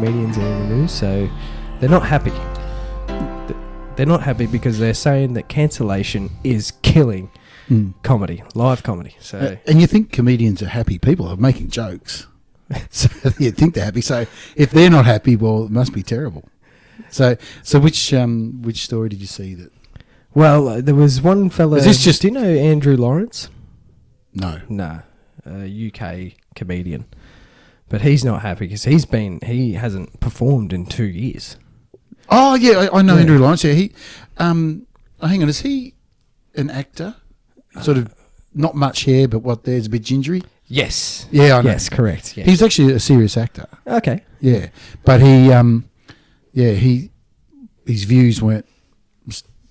comedians are in the news, so they're not happy. They're not happy because they're saying that cancellation is killing Mm. comedy, live comedy. So Uh, and you think comedians are happy people are making jokes. so you think they're happy. So if they're not happy, well, it must be terrible. So so which um which story did you see that? Well, uh, there was one fella. Is this just- Do you know Andrew Lawrence? No. Nah, a UK comedian, but he's not happy because he's been he hasn't performed in two years. Oh yeah, I, I know Yeah. Andrew Lawrence. Yeah, he. Um, oh, hang on, is he an actor? Sort of not much hair, but what there's a bit gingery. Yes. Yeah, I know. Yes, correct. Yeah. He's actually a serious actor. okay. Yeah, but he, um, yeah, he, his views weren't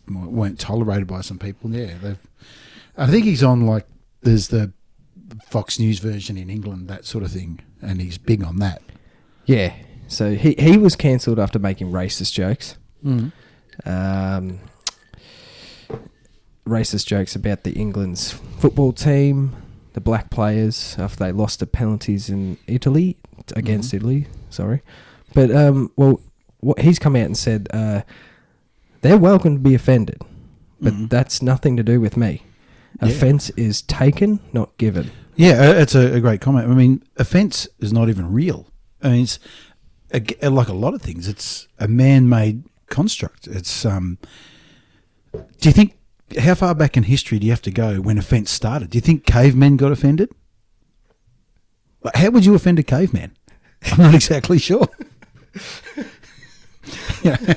weren't tolerated by some people. Yeah, they've. I think he's on like there's the Fox News version in England, that sort of thing, and he's big on that. Yeah. So he he was cancelled after making racist jokes. Mm. Um, racist jokes about the England's football team, the black players after they lost the penalties in Italy against Mhm. Italy. Sorry, but um, well, what he's come out and said uh, they're welcome to be offended, but Mhm. that's nothing to do with me. Yeah. Offence is taken, not given. Yeah, uh, it's a, a great comment. I mean, offence is not even real. I mean, it's a g like a lot of things. It's a man-made construct. It's um. Do you think how far back in history do you have to go when offence started? Do you think cavemen got offended? Like, How would you offend a caveman? I'm not exactly sure. Yeah.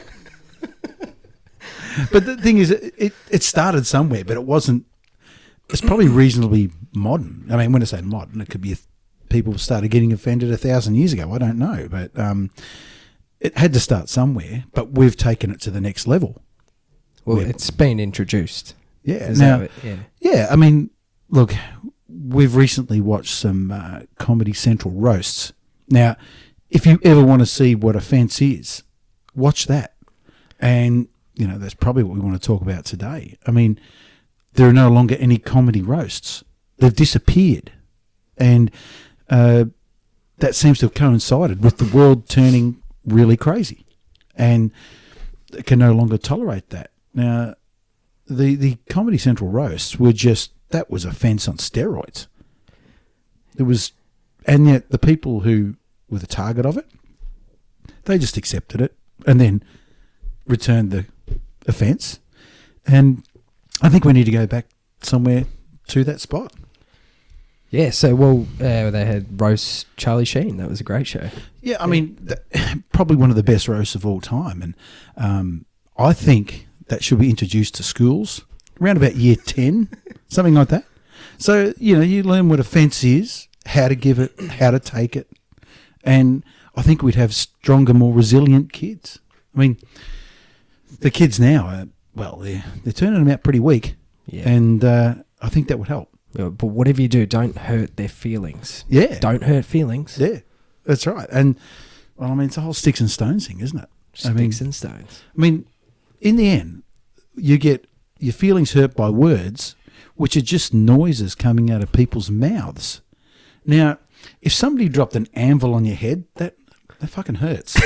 but the thing is, it it started somewhere, but it wasn't it's probably reasonably modern. I mean, when I say modern, it could be if people started getting offended a thousand years ago. I don't know, but um, it had to start somewhere. But we've taken it to the next level. Well, Yeah. it's been introduced. Yeah. Is now, it? Yeah. yeah. I mean, look, we've recently watched some uh, Comedy Central roasts. Now, if you ever want to see what offence is, watch that. And you know, that's probably what we want to talk about today. I mean, there are no longer any comedy roasts; they've disappeared, and uh, that seems to have coincided with the world turning really crazy, and can no longer tolerate that. Now, the the Comedy Central roasts were just that was offence on steroids. It was, and yet the people who were the target of it, they just accepted it and then returned the offence. And I think we need to go back somewhere to that spot. Yeah, so well, uh, they had roast Charlie Sheen. That was a great show. Yeah, I mean, th- probably one of the best roasts of all time, and um, I think that should be introduced to schools around about year ten, something like that. So you know, you learn what offence is, how to give it, how to take it, and I think we'd have stronger, more resilient kids. I mean, the kids now, are, well, they're they're turning them out pretty weak, Yeah. and uh, I think that would help. Uh, but whatever you do, don't hurt their feelings. Yeah, Don't hurt feelings. yeah, that's right. And well, I mean, it's a whole sticks and stones thing, isn't it? Sticks I mean, and stones. I mean, in the end, you get your feelings hurt by words, which are just noises coming out of people's mouths. Now, if somebody dropped an anvil on your head, that that fucking hurts.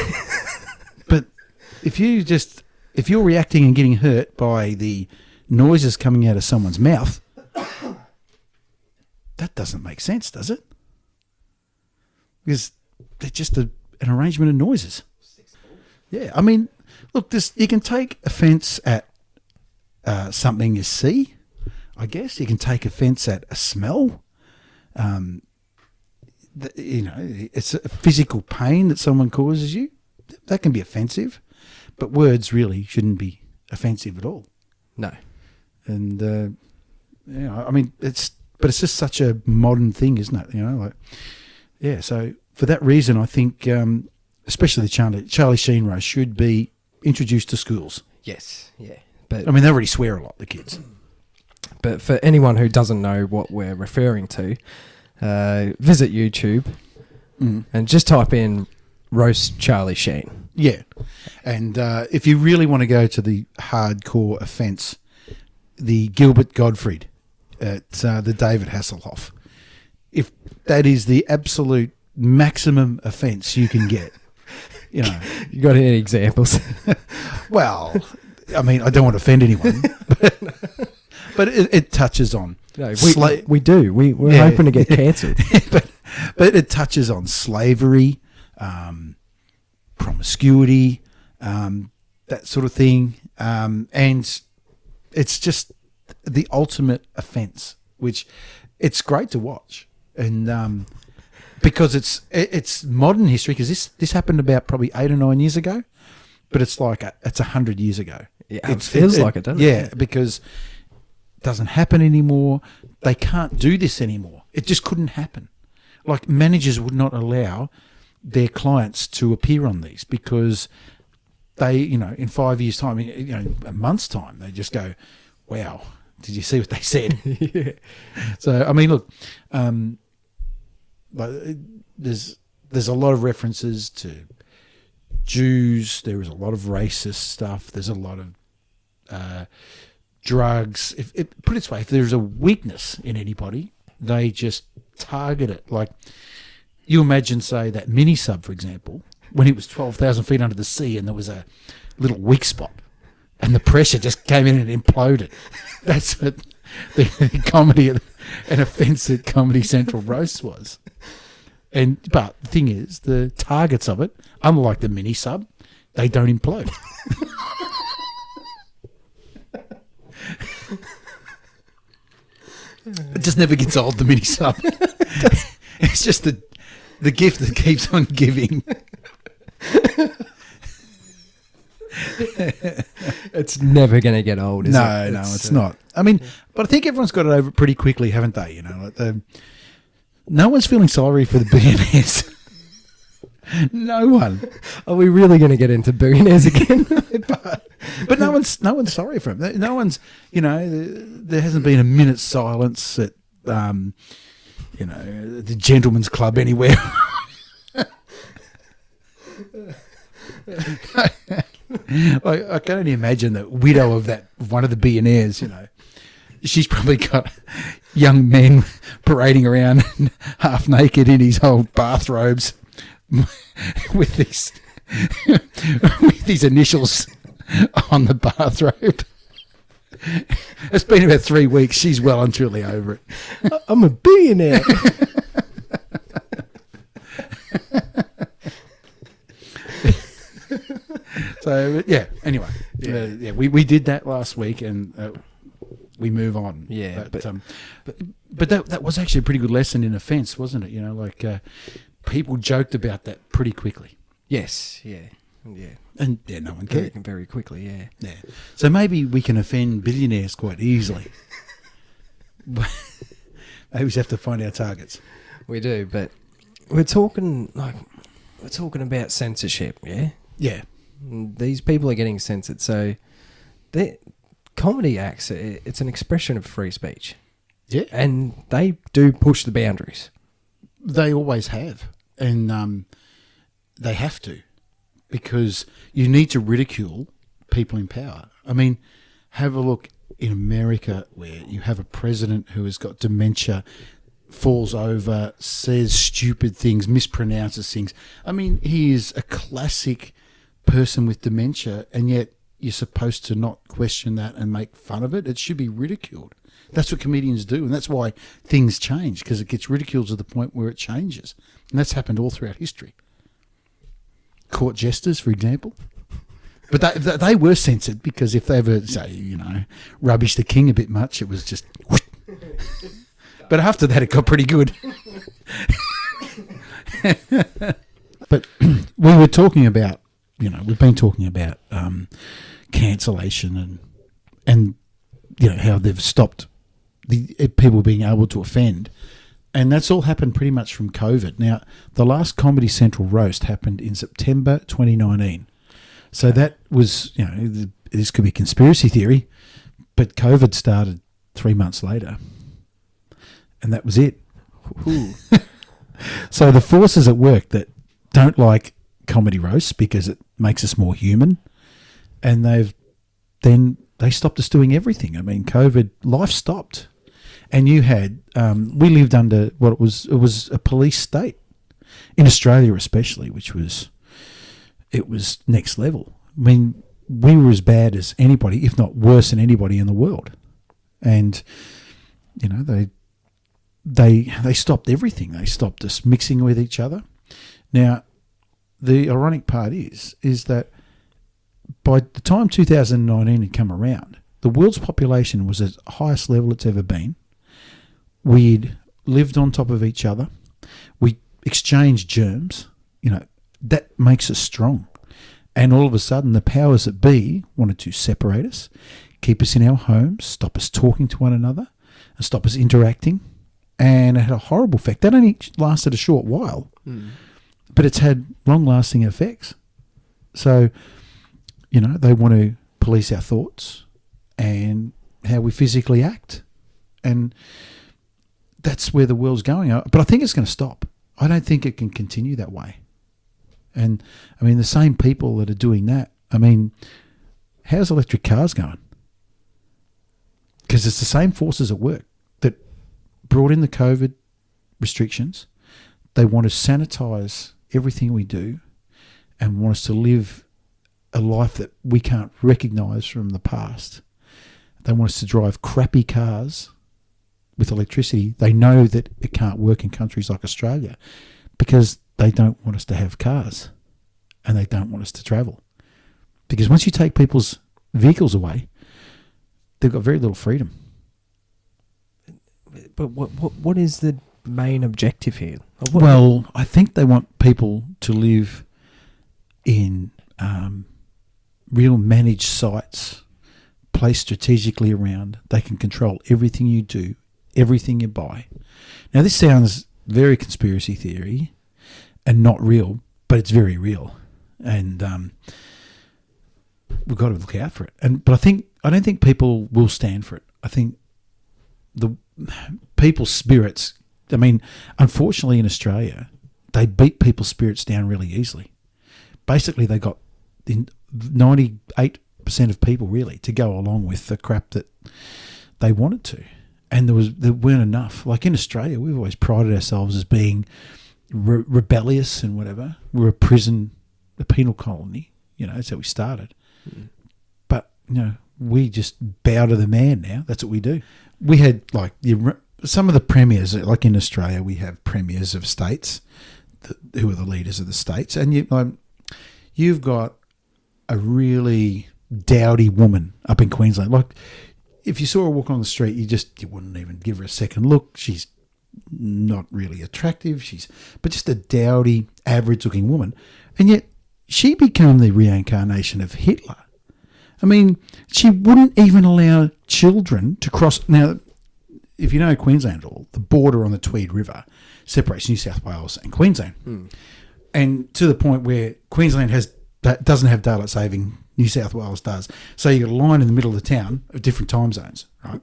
but if you just if you're reacting and getting hurt by the noises coming out of someone's mouth, that doesn't make sense, does it? Because they're just a, an arrangement of noises. Yeah, I mean, look, this you can take offence at uh, something you see. I guess you can take offence at a smell. Um, the, you know, it's a physical pain that someone causes you. That can be offensive, but words really shouldn't be offensive at all. No. And uh, you know, I mean, it's but it's just such a modern thing, isn't it? You know, like yeah. So for that reason, I think, um, especially the Charlie, Charlie Sheen roast should be introduced to schools. Yes. Yeah. But I mean, they already swear a lot, the kids. but for anyone who doesn't know what we're referring to, uh, visit YouTube Mm. and just type in roast Charlie Sheen. Yeah, and uh, if you really want to go to the hardcore offence, the Gilbert Gottfried at uh, the David Hasselhoff, if that is the absolute maximum offence you can get, you know, You got any examples? well, I mean, I don't want to offend anyone, but, but it, it touches on no, we, Sla- we do. We, we're Yeah. hoping to get cancelled. but but it touches on slavery, um, promiscuity, um, that sort of thing, um, and it's just the ultimate offence. Which it's great to watch, and um, because it's it's modern history. Because this this happened about probably eight or nine years ago, but it's like a, it's a hundred years ago. Yeah, it feels like it, doesn't it? yeah, because it doesn't happen anymore. They can't do this anymore. It just couldn't happen. Like managers would not allow their clients to appear on these because they, you know, in five years' time, you know, a month's time, they just go, "Wow, did you see what they said?" yeah. So I mean, look, um, like, there's there's a lot of references to Jews. There is a lot of racist stuff. There's a lot of uh, drugs. If, if put it this way, if there's a weakness in anybody, they just target it. Like you imagine, say that mini sub, for example, when it was twelve thousand feet under the sea, and there was a little weak spot, and the pressure just came in and imploded. That's what the comedy and offence at Comedy Central roast was. And but the thing is, the targets of it, unlike the mini sub, they don't implode. it just never gets old. The mini sub. it's just the the gift that keeps on giving. It's never going to get old, is no, it? no, no, it's uh, not. I mean, but I think everyone's got it over pretty quickly, haven't they? You know, like the, no one's feeling sorry for the billionaires. no one, Are we really going to get into billionaires again? but, but no one's no one's sorry for him. No one's, you know, there hasn't been a minute's silence at, um, you know, the gentleman's club anywhere. I, I can only imagine the widow of that one of the billionaires. You know, she's probably got young men parading around half naked in his old bathrobes with these with these initials on the bathrobe. It's been about three weeks. She's well and truly over it. I'm a billionaire. So yeah. Anyway, yeah, uh, yeah we, we did that last week, and uh, we move on. Yeah, but but- um, but, but that that was actually a pretty good lesson in offence, wasn't it? You know, like uh, people joked about that pretty quickly, yes, yeah, yeah. and yeah, no one Very, cared. very quickly, yeah. Yeah. So maybe we can offend billionaires quite easily. maybe we just have to find our targets. We do, but we're talking like we're talking about censorship, yeah. Yeah. These people are getting censored, so they comedy acts it's an expression of free speech, Yeah. and they do push the boundaries. They always have, and um, they have to, because you need to ridicule people in power. I mean, have a look in America where you have a president who has got dementia, falls over, says stupid things, mispronounces things. I mean, he is a classic person with dementia, and yet you're supposed to not question that and make fun of it. It should be ridiculed. That's what comedians do, and that's why things change because it gets ridiculed to the point where it changes, and that's happened all throughout history. Court jesters, for example, but they, they, were censored because if they ever say you know rubbish the king a bit much, it was just. but after that, it got pretty good. but we were talking about, you know, we've been talking about um, cancellation and and you know how they've stopped the people being able to offend, and that's all happened pretty much from COVID. Now, the last Comedy Central roast happened in September 2019, so that was you know this could be conspiracy theory, but COVID started three months later, and that was it. So the forces at work that don't like comedy roasts because it makes us more human, and they've then they stopped us doing everything. I mean, COVID, life stopped, and you had um, we lived under what it was. It was a police state in Australia, especially, which was it was next level. I mean, we were as bad as anybody, if not worse than anybody in the world. And you know, they they they stopped everything. They stopped us mixing with each other. Now, the ironic part is is that by the time 2019 had come around, the world's population was at highest level it's ever been. We'd lived on top of each other. We exchanged germs. You know, that makes us strong. And all of a sudden, the powers that be wanted to separate us, keep us in our homes, stop us talking to one another, and stop us interacting. And it had a horrible effect. That only lasted a short while, hmm. but it's had long lasting effects. So, you know, they want to police our thoughts and how we physically act. And that's where the world's going. Uh, But I think it's going to stop. I don't think it can continue that way. And I mean, the same people that are doing that, I mean, how's electric cars going? Because it's the same forces at work that brought in the COVID restrictions. They want to sanitize everything we do and want us to live a life that we can't recognize from the past. They want us to drive crappy cars with electricity. They know that it can't work in countries like Australia because they don't want us to have cars and they don't want us to travel. Because once you take people's vehicles away, they've got very little freedom. But what what what is the main objective here? What- Well, I think they want people to live in um, real managed sites, placed strategically around. They can control everything you do, everything you buy. Now, this sounds very conspiracy theory and not real, but it's very real, and um, we've got to look out for it. And but I think I don't think people will stand for it. I think the people's spirits. I mean, unfortunately, in Australia, they beat people's spirits down really easily. Basically, they got ninety-eight percent of people really to go along with the crap that they wanted to, and there was there weren't enough. Like in Australia, we've always prided ourselves as being re- rebellious and whatever. We're a prison, a penal colony. You know, that's how we started. But you know, we just bow to the man now. That's what we do. We had like the, some of the premiers, like in Australia, we have premiers of states that, who are the leaders of the states, and you, um, you've got a really dowdy woman up in Queensland. Like, if you saw her walk on the street, you just you wouldn't even give her a second look. She's not really attractive. She's but just a dowdy, average-looking woman, and yet she became the reincarnation of Hitler. I mean, she wouldn't even allow children to cross. Now, if you know Queensland at all, the border on the Tweed River separates New South Wales and Queensland, hmm. and to the point where Queensland has that doesn't have daylight saving. New South Wales does. So you got a line in the middle of the town of different time zones, right?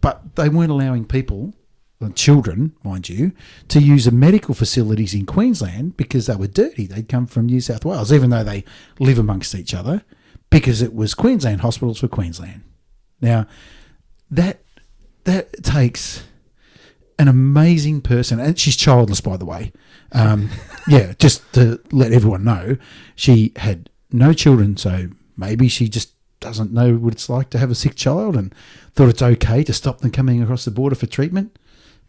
But they weren't allowing people, uh, children, mind you, to use the medical facilities in Queensland because they were dirty. They'd come from New South Wales, even though they live amongst each other, because it was Queensland hospitals for Queensland. Now, that that takes an amazing person, and she's childless, by the way. Um, yeah, just to let everyone know, she had no children, so maybe she just doesn't know what it's like to have a sick child and thought it's okay to stop them coming across the border for treatment.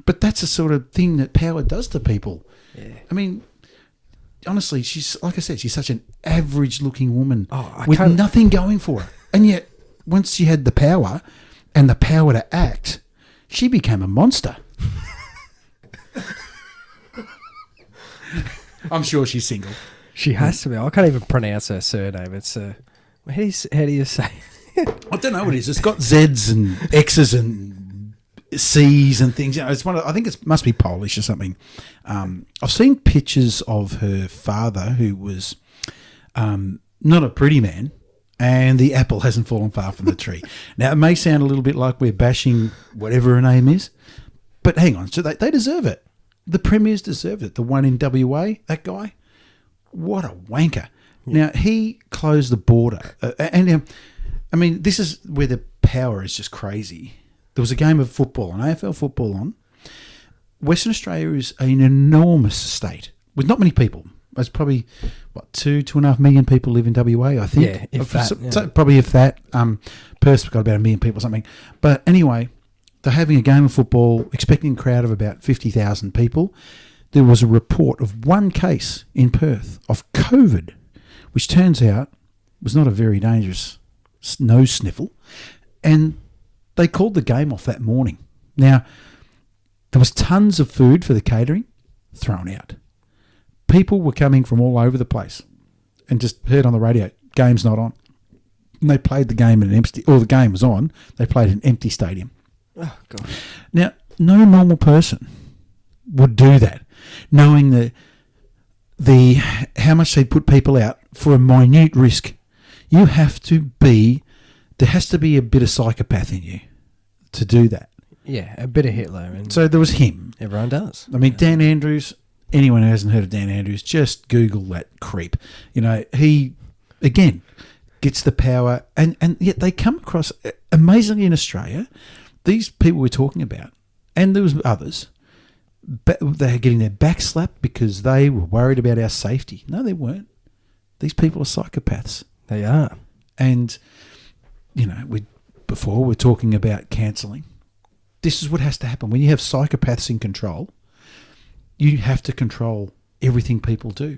But that's the sort of thing that power does to people. Yeah. I mean, honestly, she's like I said, she's such an average-looking woman Oh, with can't- nothing going for her, and yet once she had the power and the power to act, she became a monster. I'm sure she's single. She has to be. I can't even pronounce her surname. It's uh, how do you, how do you say? I don't know what it is. It's got Z's and X's and C's and things. You know, it's one. Of, I think it must be Polish or something. Um, I've seen pictures of her father, who was um, not a pretty man, and the apple hasn't fallen far from the tree. now it may sound a little bit like we're bashing whatever her name is, but hang on. So they, they deserve it. The premiers deserve it. The one in WA, that guy, what a wanker. Now he closed the border, uh, and um, I mean this is where the power is just crazy. There was a game of football, an AFL football on. Western Australia is an enormous state with not many people. It's probably what two, two and a half million people live in WA. I think. Yeah, if So- that, yeah. so probably if that. Um, Perth's got about a million people or something. But anyway, they're having a game of football, expecting a crowd of about fifty thousand people. There was a report of one case in Perth of COVID, which turns out was not a very dangerous nose sniffle, and they called the game off that morning. Now, there was tons of food for the catering thrown out. People were coming from all over the place and just heard on the radio, game's not on. And they played the game in an empty, or the game was on, they played in an empty stadium. Oh god. Now, no normal person would do that, knowing the the how much they put people out for a minute risk. You have to be there has to be a bit of psychopath in you to do that. Yeah, a bit of Hitler, and So there was him. everyone does. I mean, Dan Andrews. Anyone who hasn't heard of Dan Andrews, just Google that creep. You know, he again gets the power, and and yet they come across amazingly in Australia. These people we're talking about, and there was others. But they're getting their back slapped because they were worried about our safety. No, they weren't. These people are psychopaths, They are. and you know, we before we're talking about cancelling. This is what has to happen when you have psychopaths in control. You have to control everything people do.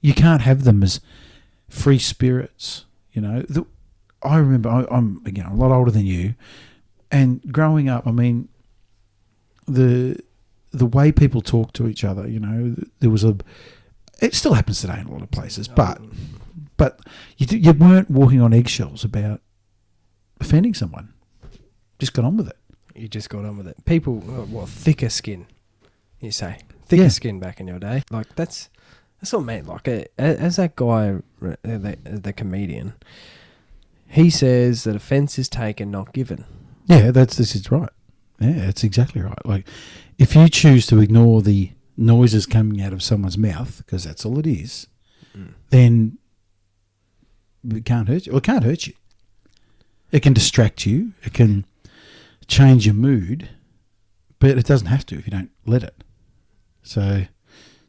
You can't have them as free spirits. You know, the, I remember I, I'm again a lot older than you, and growing up, I mean, the the way people talk to each other. You know, there was a. It still happens today in a lot of places, but but you you weren't walking on eggshells about offending someone. Just got on with it. You just got on with it. People, uh, what thicker skin? You say thicker Yeah. skin back in your day. Like that's that's what I mean. Like as that guy, uh, the, the comedian, he says that offence is taken, not given. Yeah, that's this is right. Yeah, that's exactly right. Like, if you choose to ignore the noises coming out of someone's mouth, because that's all it is, mm. then it can't hurt you. Well, it can't hurt you. It can distract you. It can change your mood, but it doesn't have to if you don't let it. So,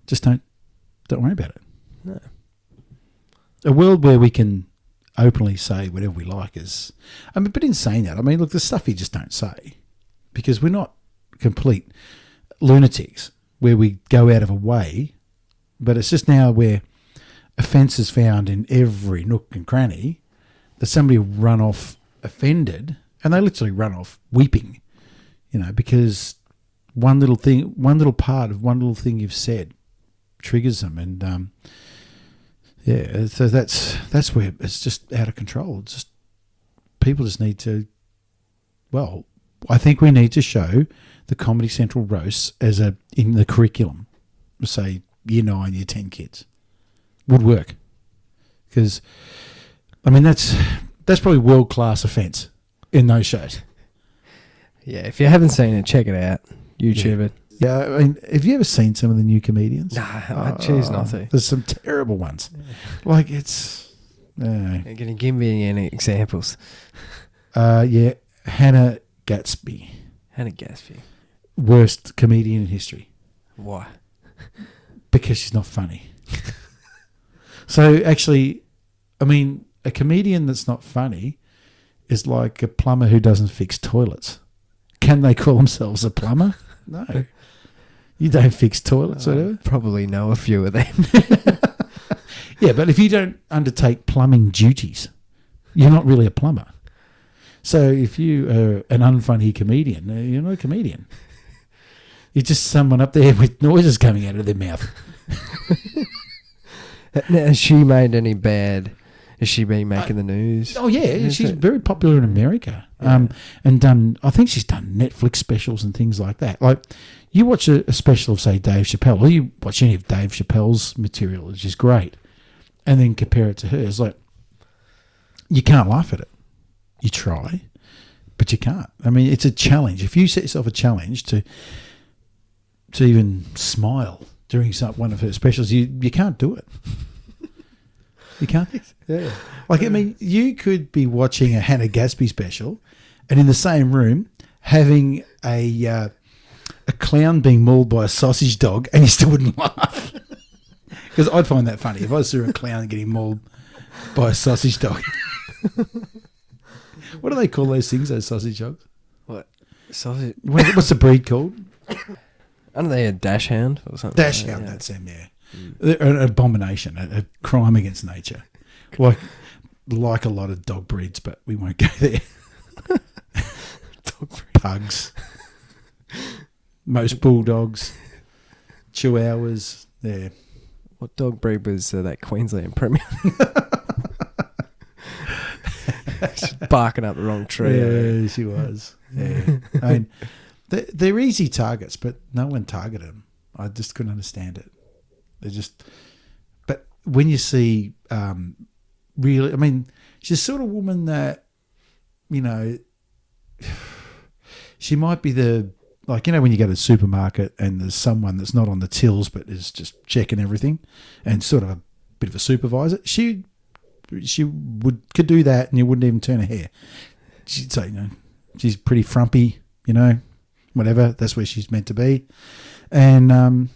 just don't don't worry about it. No. A world where we can openly say whatever we like is. I mean, but in saying that, I mean, look, the stuff you just don't say because we're not complete lunatics where we go out of a way, but it's just now where offence is found in every nook and cranny that somebody run off offended and they literally run off weeping, you know, because one little thing, one little part of one little thing you've said triggers them and, um, yeah, so that's that's where it's just out of control. It's just people just need to. Well, I think we need to show the Comedy Central roasts as a in the curriculum. Say year nine, year ten kids would work because, I mean that's that's probably world class offence in those shows. Yeah, if you haven't seen it, check it out. YouTube it. Yeah, I mean, have you ever seen some of the new comedians? Nah, I choose not to. There's some terrible ones. Like it's. Uh, Can you give me any examples? Uh, yeah, Hannah Gadsby, Hannah Gadsby. worst comedian in history Why? because she's not funny. so actually, I mean, a comedian that's not funny is like a plumber who doesn't fix toilets. Can they call themselves a plumber? No. You don't fix toilets, I whatever. probably know a few of them. Yeah, but if you don't undertake plumbing duties, you're not really a plumber. So if you are an unfunny comedian, uh, you're not a comedian. You're just someone up there with noises coming out of their mouth. Now, has she made any bad? Has she been making the news? Oh yeah, Is she's it- very popular in America, um, and done. I think she's done Netflix specials and things like that. Like you watch a, a special of say Dave Chappelle, or you watch any of Dave Chappelle's material, which is great, and then compare it to hers. Like you can't laugh at it. You try, but you can't. I mean, it's a challenge. If you set yourself a challenge to to even smile during some, one of her specials, you you can't do it. You can't. Yeah. Like I mean, you could be watching a Hannah Gadsby special, and in the same room having a uh, a clown being mauled by a sausage dog, and you still wouldn't laugh Because I'd find that funny if I saw a clown getting mauled by a sausage dog. what do they call those things? Those sausage dogs? What? Sausage? What- What's the breed called? Aren't they a dash hound or something? Dash like that? hound. That's them. Yeah, They're an abomination, a, a crime against nature. Like like a lot of dog breeds, but we won't go there. Dog breed. Pugs, most bulldogs, chihuahuas. Yeah. What dog breed was uh, that Queensland Premier? Just barking up the wrong tree. Yeah, she was. Yeah. I mean, they're, they're easy targets, but no one targeted them. I just couldn't understand it. They just. But when you see, um, really, I mean, she's sort of woman that, you know, she might be the like you know when you go to the supermarket and there's someone that's not on the tills but is just checking everything and sort of a bit of a supervisor. She she would could do that and you wouldn't even turn a hair. She'd say, you know, she's pretty frumpy, you know, whatever. That's where she's meant to be. And um,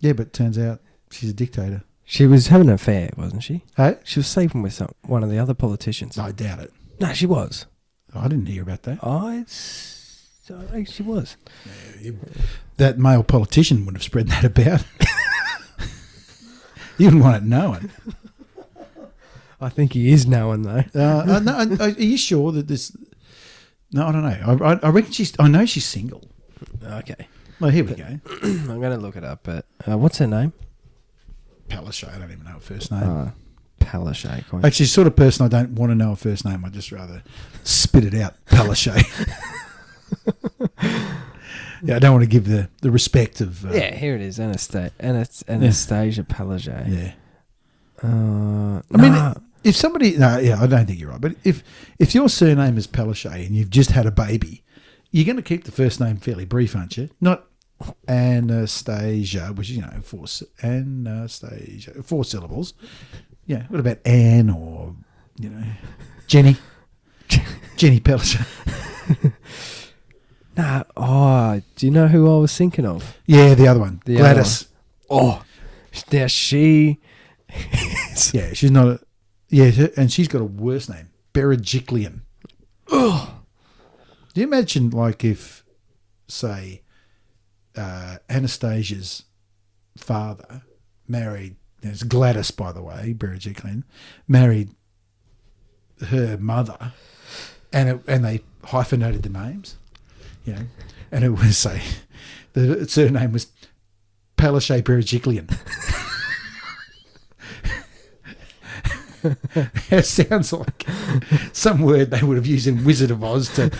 yeah, but turns out she's a dictator. She was having an affair, wasn't she? Hey, She was sleeping with some, one of the other politicians. I doubt it. No, she was. I didn't hear about that. I, I think she was. That male politician would have spread that about. you wouldn't want it known. I think he is knowing though. Uh, uh, no, uh, are you sure that this? No, I don't know. I, I, I reckon she's. I know she's single. Okay, Well, here we go. I'm going to look it up. But uh, what's her name? Palaszczuk. I don't even know her first name. Uh, Palaszczuk. Actually, she's the sort of person I don't want to know her first name. I'd just rather spit it out. Palaszczuk. yeah, I don't want to give the, the respect of. Uh, yeah, here it is. Anastasia, Anastasia Palaszczuk. Yeah. Uh, I mean, nah. if somebody, no, yeah, I don't think you're right. But if if your surname is Palaszczuk and you've just had a baby, you're going to keep the first name fairly brief, aren't you? Not Anastasia, which is you know four Anastasia, four syllables. Yeah. What about Anne or you know Jenny? Jenny Palaszczuk. nah. Oh, do you know who I was thinking of? Yeah, the other one, The other Gladys. Oh, now she. Yeah, she's not. A, yeah, and she's got a worse name, Berejiklian. Oh, Do you imagine, like, if, say, uh, Anastasia's father married, it's Gladys, by the way, Berejiklian, married her mother, and it, and they hyphenated the names, you know, and it was say the surname was Palaszczuk Berejiklian. it sounds like some word they would have used in Wizard of Oz to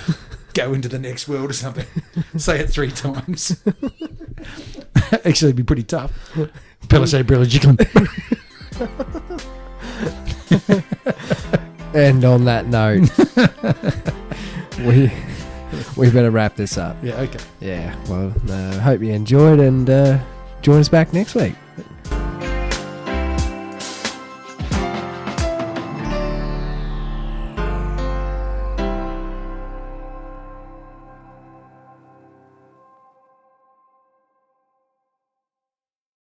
go into the next world or something. Say it three times. Actually, it'd be pretty tough. Palaszczuk Berejiklian. and on that note, we we better wrap this up. Yeah, okay. Yeah. Well, uh, hope you enjoyed and uh, join us back next week.